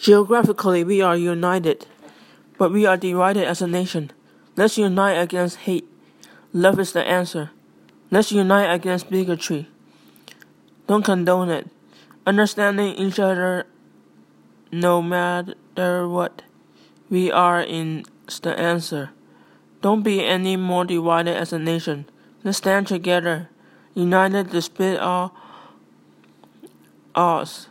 Geographically, we are united, but we are divided as a nation. Let's unite against hate. Love is the answer. Let's unite against bigotry. Don't condone it. Understanding each other no matter what we are in the answer. Don't be any more divided as a nation. Let's stand together, united despite all odds.